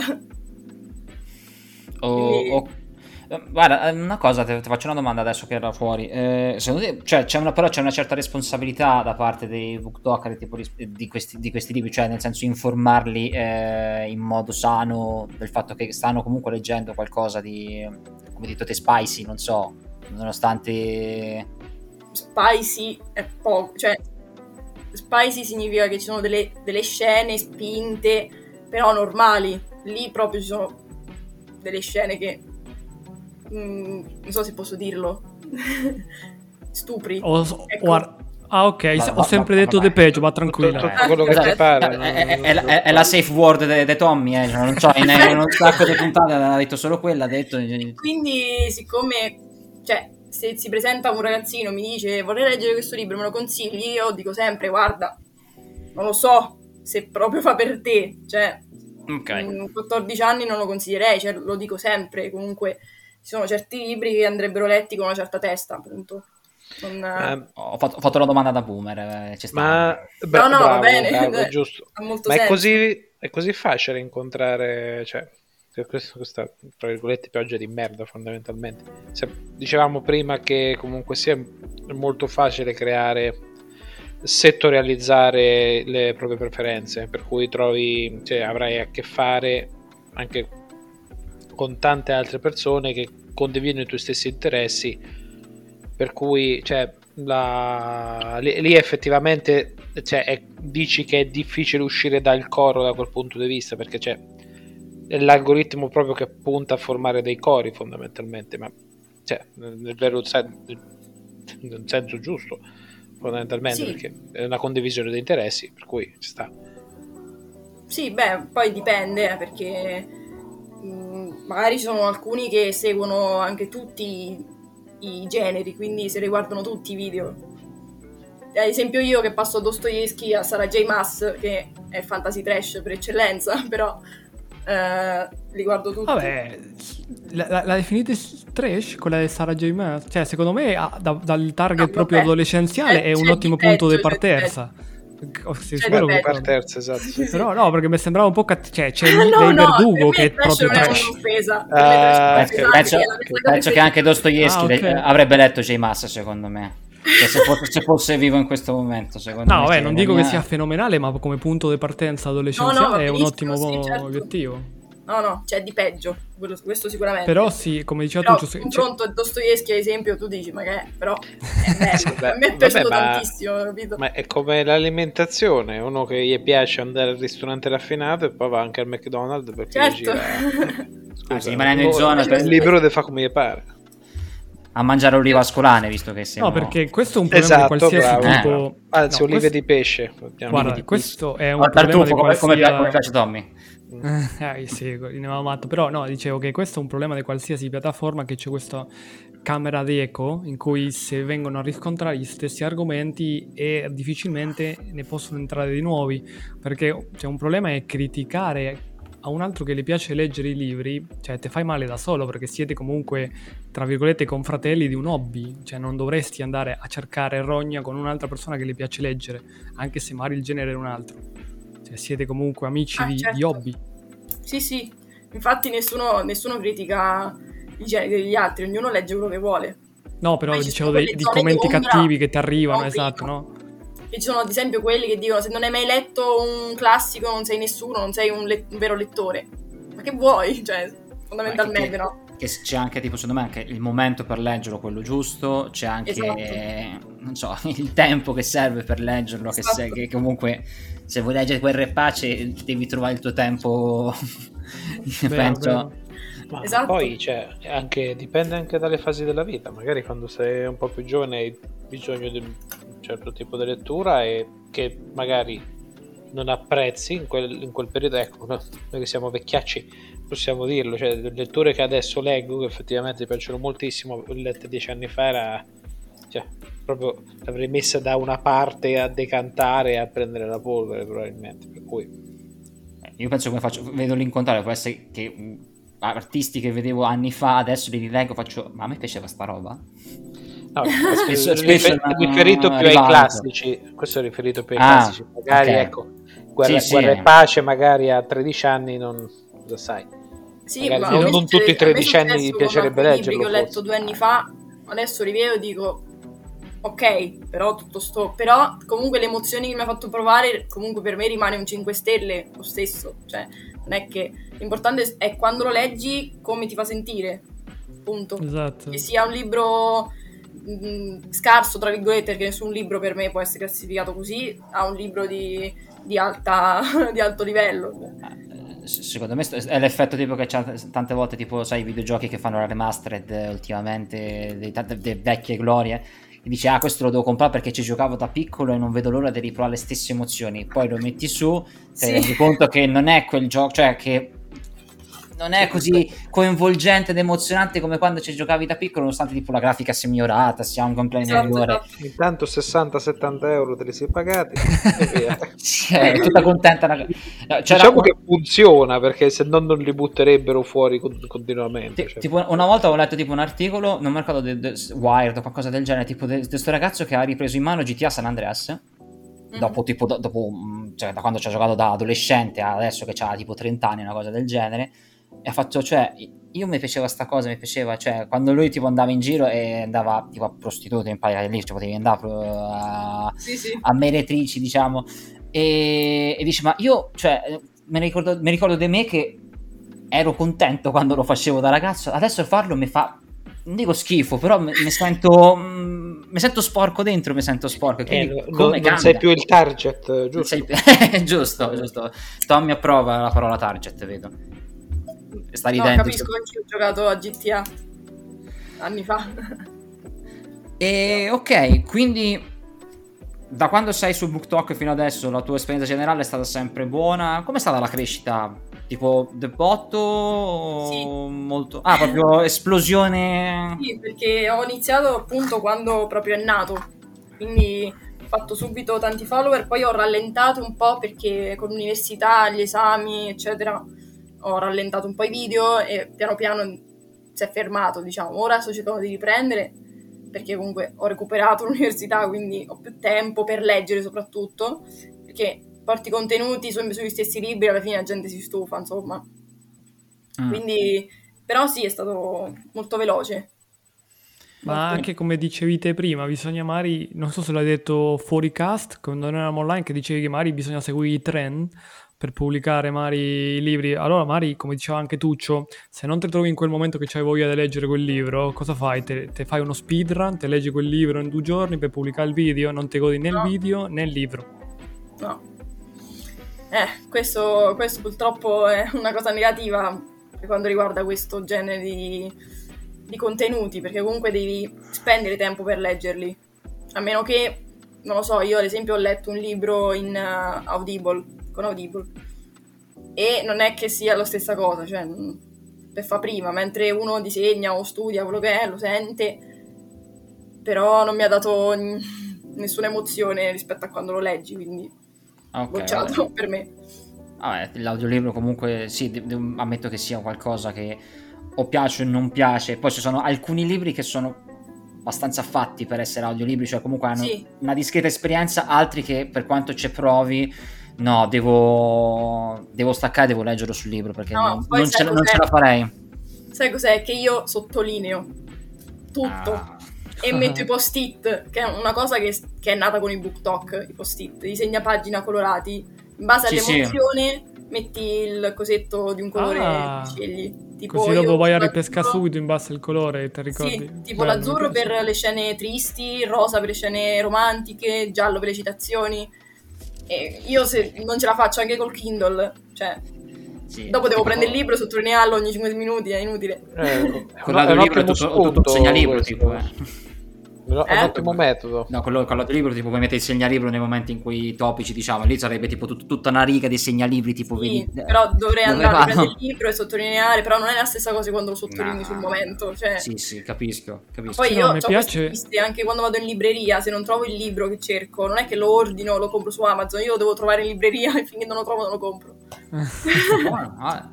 O, Quindi- o- Eh, Guarda, eh, una cosa, ti faccio una domanda adesso che era fuori. Eh, te, cioè, c'è una, però c'è una certa responsabilità da parte dei booktalker ris- di, questi, di questi libri, cioè nel senso informarli eh, in modo sano del fatto che stanno comunque leggendo qualcosa di, come detto te, spicy, non so, nonostante... Spicy è poco, cioè spicy significa che ci sono delle, delle scene spinte, però normali. Lì proprio ci sono delle scene che mm, non so se posso dirlo. Stupri. Ho- Ecco. guarda- ah, ok. Va- ho sempre va- detto vabbè. de peggio, ma Tutto, tranquilla. tutto quello che Esatto, ti pare. è, la safe word di Tommy, eh, cioè, non so, in, in un sacco di puntate ha detto solo quella, ha detto... Quindi, siccome, cioè, se si presenta un ragazzino e mi dice vorrei leggere questo libro, me lo consigli? Io dico sempre, guarda, non lo so se proprio fa per te. Cioè, Ok. mm, 14 anni non lo consiglierei, cioè, lo dico sempre. Comunque, ci sono certi libri che andrebbero letti con una certa testa, appunto. Non, Eh, Ho fatto, ho fatto la domanda da boomer, eh, ci sta. ma beh, No, no, va bravo, bene. bravo, è giusto. ha molto Ma è così, è così facile incontrare, cioè, questa, questa, tra virgolette, pioggia di merda fondamentalmente. Se- dicevamo prima che comunque sia molto facile creare, settorializzare le proprie preferenze, per cui trovi, cioè, avrai a che fare anche con tante altre persone che condividono i tuoi stessi interessi, per cui, cioè, la- lì, lì effettivamente cioè, è- dici che è difficile uscire dal coro da quel punto di vista perché c'è è l'algoritmo proprio che punta a formare dei cori fondamentalmente ma cioè, nel, vero sen- nel senso giusto fondamentalmente Sì. perché è una condivisione di interessi per cui ci sta Sì, beh, poi dipende, eh, perché magari ci sono alcuni che seguono anche tutti i generi, quindi se riguardano tutti i video. Ad esempio io che passo Dostoevsky a Sarah J. Maas, che è fantasy trash per eccellenza, però eh, li guardo tutti. Vabbè, la, la, la definite trash, quella di Sarah J. Maas? Cioè, secondo me, ah, da- dal target No, proprio vabbè. adolescenziale C'è- è un ottimo punto di peggio, c'è di partenza. Oh, sì, C'è quello di per terza esatto sì. Però no, perché mi sembrava un po' cattivo. Cioè, c'è Ah, lì no, no, Verdugo che è proprio trash. un'offesa. Un'offesa, penso, penso che anche Dostoevsky Ah, ok. le- avrebbe letto J. Massa secondo me Cioè, se, fosse, se fosse vivo in questo momento secondo No, me vabbè, sì, non dico che sia fenomenale, ma come punto di partenza adolescenziale No, no, è un ottimo sì, certo. obiettivo. No, no, c'è di peggio, quello- questo sicuramente. Però sì, come diceva Però, tu, cioè- confronto a Dostoevsky, ad esempio, tu dici, ma che è? Però è bello. Sì, beh, a me è vabbè, piaciuto ma- tantissimo, capito? Ma è come l'alimentazione, uno che gli piace andare al ristorante raffinato e poi va anche al McDonald's perché Certo. gira... Ah, sì, rimanendo in zona per- libero di fa come gli pare. a mangiare olive ascolane visto che siamo No, perché questo è un problema Esatto, di qualsiasi bravo. tipo... Anzi, No, olive questo- di pesce. Guarda, di questo è un Oh, problema tartufo di come, come, qualsiasi... come piace Tommy Eh, sì, rinevamo matto. Però no, dicevo che questo è un problema di qualsiasi piattaforma che c'è questa camera d'eco in cui se vengono a riscontrare gli stessi argomenti e difficilmente ne possono entrare di nuovi, perché cioè, un problema è criticare a un altro che le piace leggere i libri, cioè te fai male da solo perché siete comunque, tra virgolette, confratelli di un hobby, cioè non dovresti andare a cercare rogna con un'altra persona che le piace leggere, anche se magari il genere è un altro. Cioè siete comunque amici Ah, di, certo. di hobby. Sì, sì, infatti nessuno, nessuno critica i generi degli altri, ognuno legge quello che vuole. No, però dicevo dei, di commenti cattivi che ti arrivano, no, esatto, prima. no? E ci sono ad esempio quelli che dicono se non hai mai letto un classico non sei nessuno, non sei un, le- un vero lettore. Ma che vuoi? Cioè, fondamentalmente che- no. che c'è anche tipo secondo me anche il momento per leggerlo quello giusto c'è anche Esatto. non so il tempo che serve per leggerlo che, se- Esatto. che comunque se vuoi leggere quel repace devi trovare il tuo tempo Vero, penso vero. Ma Esatto. poi cioè, anche- dipende anche dalle fasi della vita. Magari quando sei un po' più giovane hai bisogno di un certo tipo di lettura e che magari non apprezzi in quel, in quel periodo. Ecco, no, noi che siamo vecchiacci possiamo dirlo. Cioè, le letture che adesso leggo, che effettivamente mi piacciono moltissimo, le lette dieci anni fa era... Cioè, proprio l'avrei messa da una parte a decantare e a prendere la polvere probabilmente. Per cui... io penso come faccio vedo l'incontrario può essere che mh, artisti che vedevo anni fa adesso li rileggo faccio ma a me piaceva sta roba No, Spesso- rifer- spesso è riferito più ai classici, questo è riferito più ai Ah, classici. Magari ok. ecco, guerra, Sì, sì, Guerra eh. e pace, magari a 13 anni non lo sai. Sì, non- non tutti i a me tredicenni successo con piacerebbe leggerlo, che ho letto due anni fa, adesso rivedo e dico ok, però tutto sto però comunque le emozioni che mi ha fatto provare comunque per me rimane un 5 stelle lo stesso, cioè non è che l'importante è quando lo leggi come ti fa sentire. Punto. Esatto. Che sia un libro mh, scarso, tra virgolette, perché nessun libro per me può essere classificato così, a un libro di, di alta, di alto livello. Eh, s- Secondo me è l'effetto tipo che c'è tante volte, tipo, sai, i videogiochi che fanno la remastered eh, ultimamente, delle vecchie glorie, e dici, ah, questo lo devo comprare perché ci giocavo da piccolo e non vedo l'ora di riprovare le stesse emozioni. Poi lo metti su, ti Sì. rendi conto che non è quel gioco, cioè che non è così coinvolgente ed emozionante come quando ci giocavi da piccolo, nonostante tipo la grafica sia migliorata, sia un gameplay Esatto, migliore. esatto. Intanto 60-70 euro te li sei pagati e via. Sì, è tutta contenta. una- C'era diciamo un- che funziona perché se no non li butterebbero fuori con- continuamente. Ti- cioè. tipo una volta ho letto tipo un articolo, non mi ricordo de- de- Wired o qualcosa del genere, tipo di questo ragazzo che ha ripreso in mano GTA San Andreas. Mhm. Dopo, tipo, do- dopo, mm, cioè, da quando ci ha giocato da adolescente a adesso che ha tipo 30 anni, una cosa del genere. E ha fatto, cioè, io mi piaceva sta cosa, mi piaceva, cioè, quando lui tipo andava in giro e andava tipo a prostitute, in paio lì, cioè, potevi andare pro- a, Sì, sì. a meretrici, diciamo, e, e dice, ma io, cioè, eh, me ne ricordo, mi ricordo di me che ero contento quando lo facevo da ragazzo, adesso farlo mi fa, non dico schifo, però mi, mi sento, mm, mi sento sporco dentro, mi sento sporco, Eh, quindi come non, non sei più il target, giusto? sei più- giusto, giusto. Tommy approva la parola target, vedo. Sta No, ridendo. capisco anche io ho giocato a GTA anni fa. E ok, quindi da quando sei su BookTok fino adesso la tua esperienza generale è stata sempre buona. Com'è stata la crescita? Tipo debotto? o Sì. Molto... Ah, proprio esplosione. Sì, perché ho iniziato appunto quando proprio è nato, quindi ho fatto subito tanti follower, poi ho rallentato un po' perché con l'università, gli esami, eccetera, ho rallentato un po' i video e piano piano si è fermato, diciamo. Ora sto cercando di riprendere perché comunque ho recuperato l'università, quindi ho più tempo per leggere soprattutto, perché porti contenuti su- sugli stessi libri, alla fine la gente si stufa, insomma. Mm. Quindi, però sì, è stato molto veloce. Ma anche come dicevi te prima, bisogna magari, non so se l'hai detto fuori cast, quando noi eravamo online, che dicevi che magari bisogna seguire i trend per pubblicare magari i libri. Allora magari, come diceva anche Tuccio, se non ti trovi in quel momento che c'hai voglia di leggere quel libro, cosa fai? Te, te fai uno speedrun, te leggi quel libro in due giorni per pubblicare il video, non ti godi né il No. video né il libro. No. Eh, questo, questo purtroppo è una cosa negativa per quanto riguarda questo genere di, di contenuti, perché comunque devi spendere tempo per leggerli. A meno che, non lo so, io ad esempio ho letto un libro in eh, Audible, con Audible, e non è che sia la stessa cosa, cioè mm, per fa prima, mentre uno disegna o studia quello che è, lo sente, però non mi ha dato mm, nessuna emozione rispetto a quando lo leggi, quindi Ok, bocciato vabbè. per me. Vabbè, l'audiolibro comunque sì, de- de- ammetto che sia qualcosa che o piace o non piace. Poi ci sono alcuni libri che sono abbastanza fatti per essere audiolibri, cioè comunque hanno Sì. una discreta esperienza, altri che per quanto ci provi, no, devo, devo staccare, devo leggerlo sul libro perché No, non, non ce, non ce la farei. Sai cos'è? Che io sottolineo tutto Ah, e metto i post-it, che è una cosa che, che è nata con i book talk, i post-it, i segnapagina colorati. In base Sì, sì. all'emozione metti il cosetto di un colore Ah. che scegli. Tipo Così dopo vai a ripescare subito in base al colore, ti ricordi? Sì, tipo Bello, l'azzurro per le scene tristi, il rosa per le scene romantiche, il giallo per le citazioni. E io se non ce la faccio anche col Kindle, cioè sì. dopo devo Tipo- prendere il libro, sottolinearlo ogni 5 minuti, è inutile. Eh, Con no, è un l'audiolibro è tutto, tutto segnalibro, questo. tipo, eh. No, È un Eh? ottimo metodo. No, quello, con l'audiolibro tipo puoi mettere il segnalibro nei momenti in cui i topici, diciamo, lì sarebbe tipo tut- tutta una riga di segnalibri, tipo Sì, vedi... però dovrei andare a prendere il libro e sottolineare, però non è la stessa cosa quando lo sottolinei No. sul momento. Cioè, Sì, sì, capisco, capisco. Poi Sì, io no, ho piace- anche quando vado in libreria, se non trovo il libro che cerco, non è che lo ordino, lo compro su Amazon, io lo devo trovare in libreria e finché non lo trovo non lo compro. Buono, vabbè.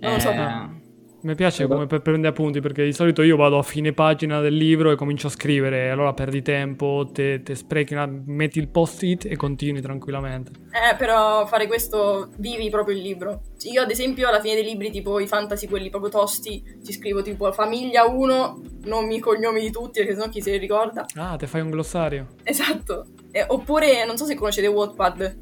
Non lo so. Eh, Mi piace come per prendere appunti perché di solito io vado a fine pagina del libro e comincio a scrivere, allora perdi tempo, te, te sprechi, una- metti il post-it e continui tranquillamente. Eh, però fare questo vivi proprio il libro. Io, ad esempio, alla fine dei libri, tipo i fantasy, quelli proprio tosti, ci scrivo tipo famiglia 1, nomi e cognomi di tutti, perché sennò chi se li ricorda. Ah, te fai un glossario. Esatto. Eh, oppure, non so se conoscete Wattpad,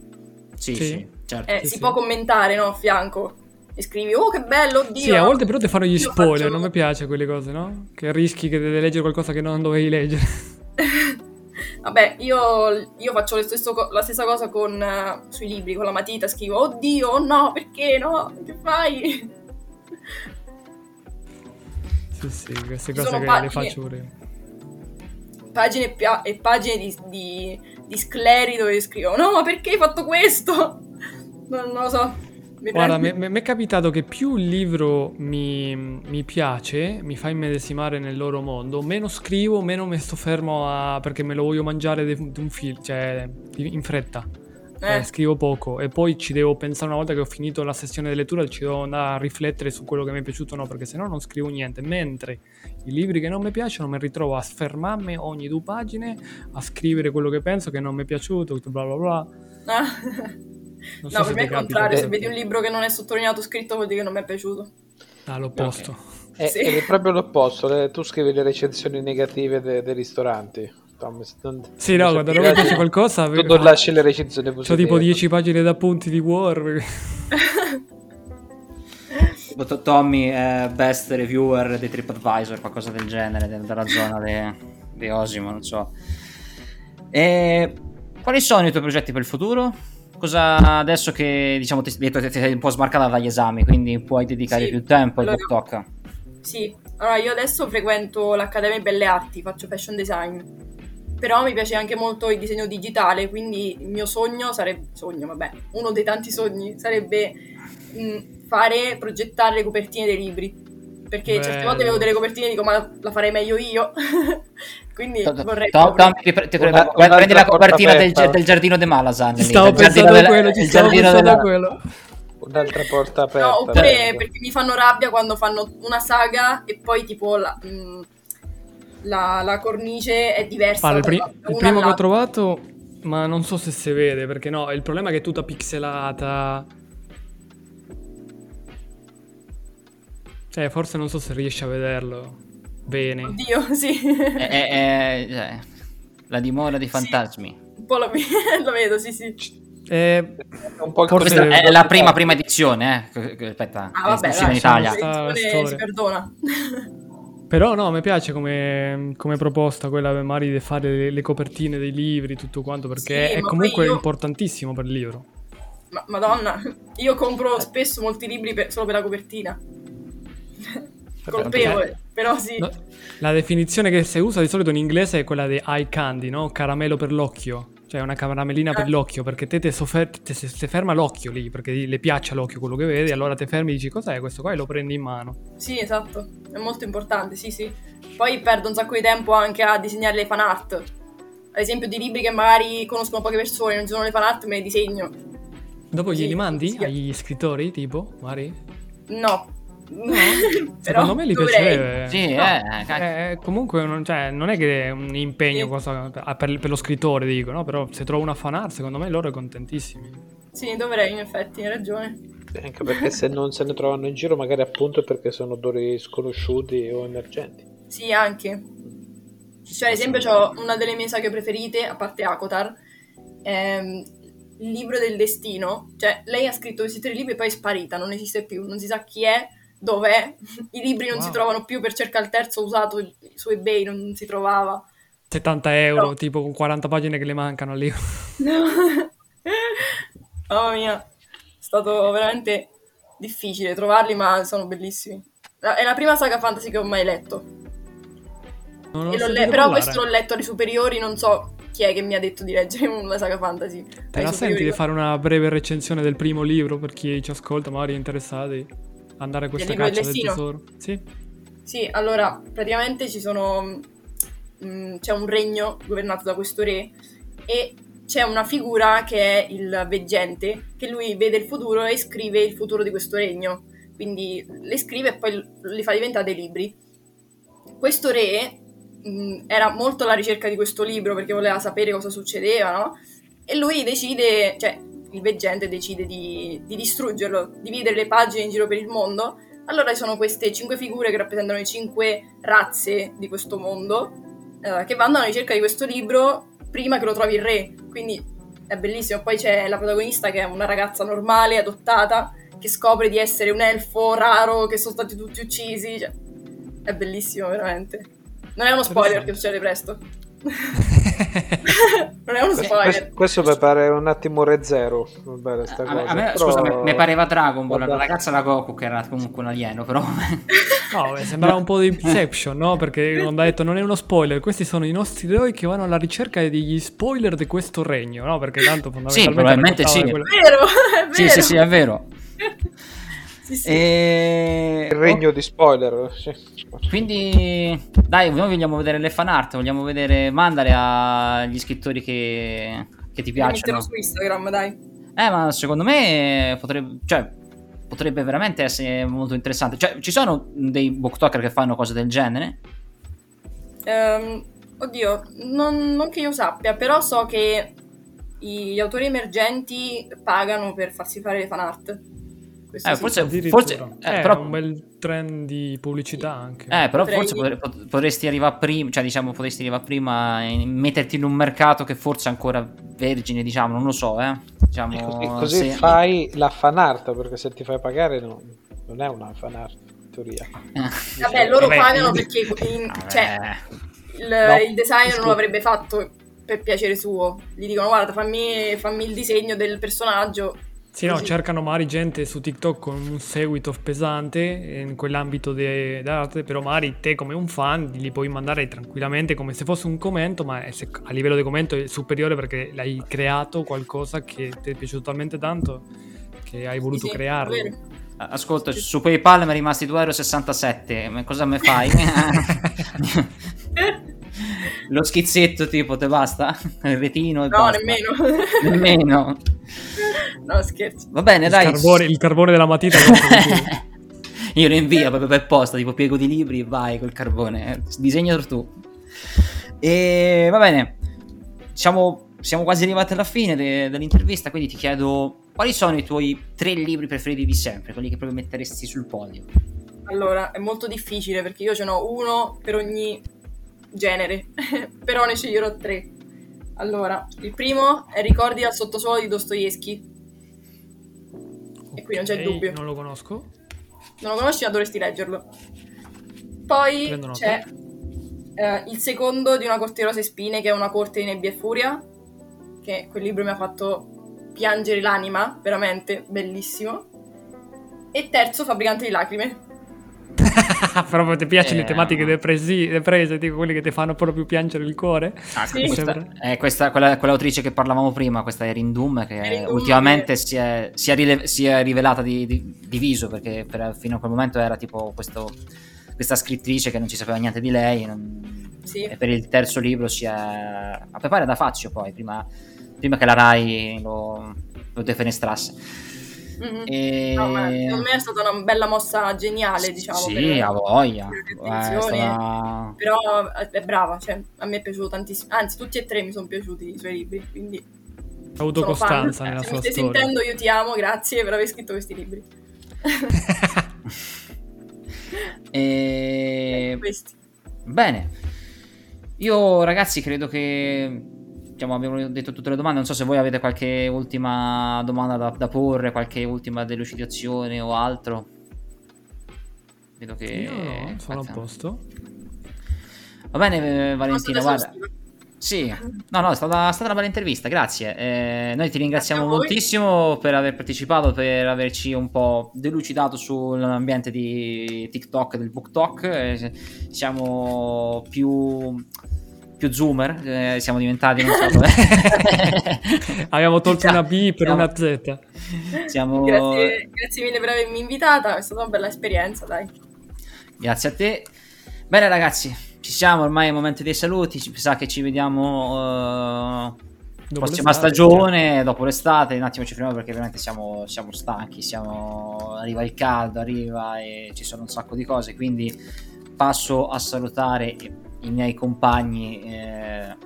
Sì, Sì. sì, certo. eh, Sì, si sì. può commentare, no, a fianco. E scrivi, oh che bello, oddio. Sì, a volte però ti fanno gli spoiler, faccio- non mi piace quelle cose, no? Che rischi che devi leggere qualcosa che non dovevi leggere. Vabbè, io, io faccio lo stesso co- la stessa cosa con, eh, sui libri, con la matita, scrivo, oddio, oh no, perché no? Che fai? sì, sì, queste Ci cose che le pagine- faccio pure. Pagine e, pia- e pagine di, di, di scleri dove scrivo, no, ma perché hai fatto questo? Non, non lo so. Mi Guarda, prende- mi è capitato che più il libro mi, mi piace, mi fa immedesimare nel loro mondo, meno scrivo, meno mi sto fermo a... perché me lo voglio mangiare di di un film, cioè in fretta. Eh, Eh, scrivo poco e poi ci devo pensare una volta che ho finito la sessione di lettura, ci devo andare a riflettere su quello che mi è piaciuto o no, perché sennò non scrivo niente. Mentre i libri che non mi piacciono mi ritrovo a sfermarmi ogni due pagine, a scrivere quello che penso che non mi è piaciuto, bla bla bla. ah. Non so no, se per me è il contrario, se Eh. vedi un libro che non è sottolineato scritto vuol dire che non mi è piaciuto. All'opposto. È, Sì. è proprio l'opposto. tu scrivi le recensioni negative de- dei ristoranti. Tom, non- Sì, no, quando non mi piace, qualcosa... Tu non lasci le recensioni C'ho positive. tipo 10 pagine d'appunti di War. Tommy è best reviewer di TripAdvisor, qualcosa del genere, de- della zona di Osimo, non so. E quali sono i tuoi progetti per il futuro? Cosa adesso che diciamo ti, detto, ti sei un po' smarcata dagli esami, quindi puoi dedicare Sì, più tempo al allora- book talk? Sì, allora io adesso frequento l'Accademia Belle Arti, faccio fashion design, però mi piace anche molto il disegno digitale, quindi il mio sogno sarebbe, sogno vabbè, uno dei tanti sogni sarebbe mh, fare, progettare le copertine dei libri, perché certe Bello. volte vedo delle copertine e dico ma la farei meglio io, quindi vorrei Tom, proprio- Tom, ti, pre- ti Una- prego, un'altra prendi la copertina del, giardino di Malasan. Ci stavo pensando a quello, ci stavo giardino pensando a quello. Un'altra porta aperta. No, oppure perché mi fanno rabbia quando fanno una saga e poi tipo la, mh, la- la cornice è diversa. Allora, il, pri- da il primo che ho trovato, ma non so se si vede, perché no, il problema è che è tutta pixelata. Cioè, forse non so se riesci a vederlo bene. Oddio, sì. È- è- è- cioè, la dimora di Sì. fantasmi. Un po' lo, lo vedo, sì, sì. Eh, un po' il Forse- è la prima prima edizione, eh. Aspetta, Ah, è vabbè, uscita in Italia. si perdona. però no, mi piace come, come proposta quella magari di fare le, le copertine dei libri, tutto quanto, perché Sì, è comunque io- importantissimo per il libro. Ma, madonna, io compro spesso molti libri per- solo per la copertina. Colpevole, però sì. No, la definizione che si usa di solito in inglese è quella di eye candy, no? Caramello per l'occhio. Cioè una caramellina per Eh. l'occhio, perché te, te, soffer- te- se, se ferma l'occhio lì, perché le piace all'occhio quello che vedi, allora te fermi e dici cos'è questo qua e lo prendi in mano. Sì, esatto, è molto importante, sì, sì. Poi perdo un sacco di tempo anche a disegnare le fan art. Ad esempio di libri che magari conoscono poche persone, non ci sono le fan art, me le disegno. Dopo Sì, glieli mandi sì. agli scrittori, tipo, magari? No. Secondo me li piacerebbe. Sì, No. eh, cacchio. Eh, comunque non, cioè, non è che è un impegno Sì. cosa- ah, per, per lo scrittore, dico, no? Però se trovo una fan art, secondo me loro è contentissimi. Sì, dovrei, in effetti, hai ragione. Anche perché se non se ne trovano in giro, magari appunto perché sono odori sconosciuti o emergenti. Sì, anche. Cioè, ad esempio, ho una delle mie saghe preferite, a parte Akotar, ehm, il libro del destino. Cioè, lei ha scritto questi tre libri e poi è sparita, non esiste più, non si sa chi è, dov'è. I libri non Wow. si trovano più per cercare il terzo usato su eBay, non si trovava. 70 euro, No. tipo con 40 pagine che le mancano lì. Mamma mia, è stato veramente difficile trovarli, ma sono bellissimi. È la prima saga fantasy che ho mai letto. Le- però questo l'ho letto alle superiori, non so chi è che mi ha detto di leggere una saga fantasy. Te la senti di fare una breve recensione del primo libro per chi ci ascolta, magari è interessati? Andare a questa caccia del tesoro? Sì. Sì, allora, praticamente ci sono... mm, c'è un regno governato da questo re e c'è una figura che è il veggente, che lui vede il futuro e scrive il futuro di questo regno. quindi le scrive e poi li fa diventare dei libri. Questo re mh, era molto alla ricerca di questo libro perché voleva sapere cosa succedeva, no? E lui decide, cioè il veggente decide di, di distruggerlo, dividere le pagine in giro per il mondo. Allora ci sono queste cinque figure che rappresentano le cinque razze di questo mondo, eh, che vanno alla ricerca di questo libro prima che lo trovi il re. Quindi è bellissimo. Poi c'è la protagonista che è una ragazza normale, adottata, che scopre di essere un elfo raro, che sono stati tutti uccisi. Cioè, è bellissimo, veramente. Non è uno spoiler che succede presto. non è uno spoiler. Questo, questo mi pare un attimo re zero. Bene, sta A me, a me- Però- scusa, mi- pareva Dragon Ball, la Vabbè. ragazza la Goku che era comunque un alieno, però... No, beh, sembrava un po' di Inception, no? Perché non ha detto non è uno spoiler, questi sono i nostri eroi che vanno alla ricerca degli spoiler di questo regno, no? Perché tanto fondamentalmente probabilmente raccontava sì. quello- È vero, è vero. sì, sì, sì, è vero. Sì, sì. E... Il regno di spoiler. sì. Quindi, dai, noi vogliamo vedere le fan art, vogliamo vedere, mandare agli scrittori che, che ti piacciono. su Instagram, dai. Eh, ma secondo me potrebbe, cioè, potrebbe veramente essere molto interessante. Cioè, ci sono dei booktalker che fanno cose del genere? Ehm, oddio, non, non che io sappia, però so che gli autori emergenti pagano per farsi fare le fan art. Eh, sì. forse- forse- eh, Eh, però- è un bel trend di pubblicità anche. Eh, però forse potre- pot- potresti arrivare prima, cioè diciamo potresti arrivare prima e metterti in un mercato che forse è ancora vergine, diciamo, non lo so, eh. Diciamo, Così, così se- fai la fan art, perché se ti fai pagare no- non è una fan art, in teoria. Vabbè, loro Vabbè, pagano il- perché in- Vabbè. cioè, il, No, il designer non l'avrebbe fatto per piacere suo. Gli dicono guarda fammi, fammi il disegno del personaggio. Sì, no, cercano magari gente su TikTok con un seguito pesante in quell'ambito de- d'arte, però magari te come un fan li puoi mandare tranquillamente come se fosse un commento, ma se- a livello di commento è superiore perché l'hai creato qualcosa che ti è piaciuto talmente tanto che hai voluto Sì, sì, crearlo. Ascolta, su PayPal mi è rimasti 2,67 euro. Cosa mi fai? Lo schizzetto tipo, te basta? Il retino e No, basta. nemmeno. Nemmeno. no, scherzo. Va bene, il, dai. carbone, il carbone della matita. Io lo invio proprio per posta, tipo piego di libri e vai col carbone. Disegnalo tu. E va bene. Diciamo, siamo quasi arrivati alla fine de- dell'intervista, quindi ti chiedo quali sono i tuoi tre libri preferiti di sempre, quelli che proprio metteresti sul podio. Allora, è molto difficile perché io ce n'ho uno per ogni genere, però ne sceglierò tre. Allora, il primo è Ricordi al sottosuolo di Dostoevsky. E qui non c'è dubbio. Non lo conosco. Non lo conosci, ma dovresti leggerlo. Poi c'è eh, il secondo di Una corte di rose spine, che è Una corte di nebbia e furia, che quel libro mi ha fatto piangere l'anima, veramente bellissimo. E terzo, Fabbricante di lacrime. Proprio ti piacciono Eh, le tematiche no. depresi- deprese, tipo quelli che ti fanno proprio piangere il cuore? Ah, Sì. questa, è questa, quella, quell'autrice che parlavamo prima, questa Erin Doom, che Erin Doom, ultimamente che- si, è, si, è rile- si è rivelata di, di- diviso, perché per- fino a quel momento era tipo questo- questa scrittrice che non ci sapeva niente di lei, non- Sì. e per il terzo libro si è... a me pare da Fazio poi, prima, prima che la Rai lo, lo defenestrasse. Mhm. E... No, ma secondo me è stata una bella mossa geniale, diciamo. Sì, per- ha voglia. per Eh, stata- Però eh, è brava, cioè, a me è piaciuto tantissimo. Anzi, tutti e tre mi sono piaciuti i suoi libri, quindi Ha avuto sono fan. costanza nella Se sua mi stai storia. sentendo, io ti amo, grazie per aver scritto questi libri. E... Questi. Bene, io ragazzi credo che diciamo, abbiamo detto tutte le domande, non so se voi avete qualche ultima domanda da, da porre, qualche ultima delucidazione o altro. Vedo che... Io no, sono a posto. Va bene eh, Valentina, guarda. Sì, no, no, è stata, è stata una bella intervista, grazie. Eh, noi ti ringraziamo moltissimo per aver partecipato, per averci un po' delucidato sull'ambiente di TikTok, del BookTok. Eh, siamo più, più zoomer, eh, siamo diventati, non so, Abbiamo tolto una B per siamo- una Z. Siamo... Grazie, grazie mille per avermi invitata, è stata una bella esperienza, dai. Grazie a te. Bene ragazzi, ci siamo, ormai è il momento dei saluti, ci sa che ci vediamo Dopo prossima l'estate, stagione, dopo l'estate, un attimo ci fermiamo perché veramente siamo, siamo stanchi, siamo... arriva il caldo, arriva e ci sono un sacco di cose, quindi passo a salutare i miei compagni eh,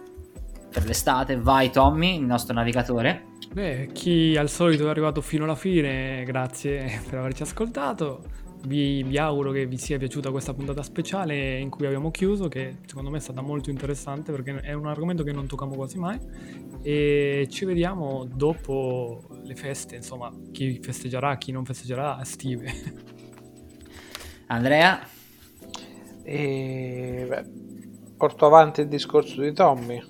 per l'estate. Vai Tommy, il nostro navigatore. Beh, chi al solito è arrivato fino alla fine, grazie per averci ascoltato. Vi, vi auguro che vi sia piaciuta questa puntata speciale in cui abbiamo chiuso, che secondo me è stata molto interessante perché è un argomento che non tocchiamo quasi mai. E ci vediamo dopo le feste, insomma, chi festeggerà, chi non festeggerà, estive. Andrea, E beh, porto avanti il discorso di Tommy.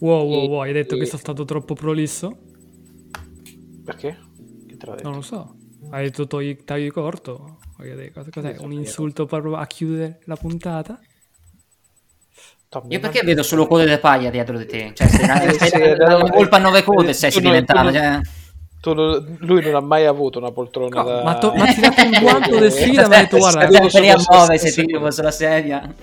Wow, wow, wow, hai detto E- che sono stato troppo prolisso? Perché? Che te l'ha detto? Non lo so. Hai detto togli, tagli corto? Cos'è? Un insulto per a chiudere la puntata? Tommy, io perché vedo solo code di paglia dietro di te? Cioè, dando eh, colpa a nove code, eh, tu non- cioè... lui non ha mai avuto una poltrona No, da... ma to- ma ha tirato un guanto di sfida, mi ha detto, guarda, se ti dico sulla sedia.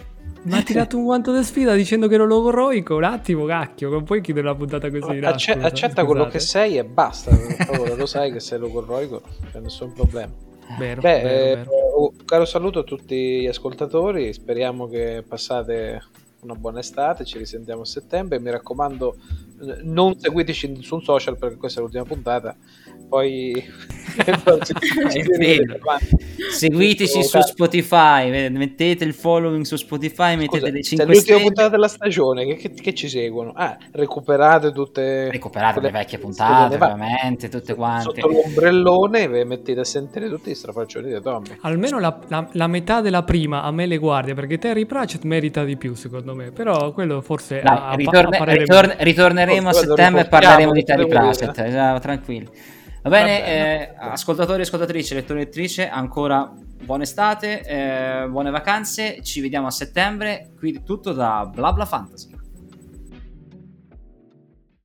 Mi ha tirato un guanto di sfida dicendo che ero logoroico. Un attimo, cacchio, non puoi chiudere la puntata così. dai, Acce- accetta quello che sei e basta, favore, lo sai che sei logorroico, non c'è nessun problema. Vero, Beh, vero, eh, vero. un caro saluto a tutti gli ascoltatori, speriamo che passate una buona estate, ci risentiamo a settembre, mi raccomando eh, non seguiteci su un social perché questa è l'ultima puntata, poi... Seguiteci su Spotify, eh, mettete il following su Spotify, mettete Scusa, le se 5 è l'ultima stelle. puntata della stagione, che, che- che ci seguono? Ah, recuperate tutte Recuperate le vecchie puntate, ovviamente, tutte quante. Sotto l'ombrellone vi mettete a sentire tutti i strafaccioni di Tommy. Almeno la, la- la metà della prima a me le guardia perché Terry Pratchett merita di più secondo me però quello forse Dai, a, a- ritorne- a ritorn- ritorneremo a Quello settembre e parleremo di Terry. Pratchett, esatto, tranquilli. Va bene, Va bene. eh, ascoltatori e ascoltatrici, lettori e lettrici, ancora buona estate, eh, buone vacanze, ci vediamo a settembre, qui tutto da Blabla Fantasy.